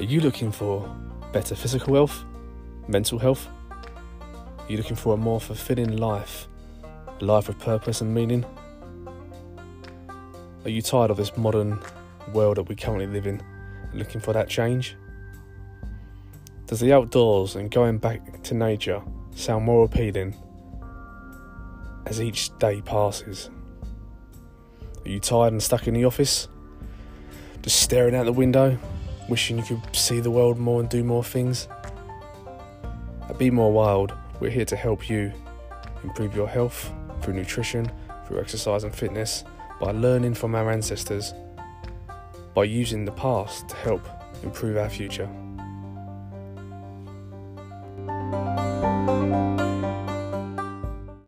Are you looking for better physical health, mental health? Are you looking for a more fulfilling life, a life with purpose and meaning? Are you tired of this modern world that we currently live in and looking for that change? Does the outdoors and going back to nature sound more appealing as each day passes? Are you tired and stuck in the office? Just staring out the window, wishing you could see the world more and do more things? At Be More Wild, we're here to help you improve your health through nutrition, through exercise and fitness, by learning from our ancestors, by using the past to help improve our future.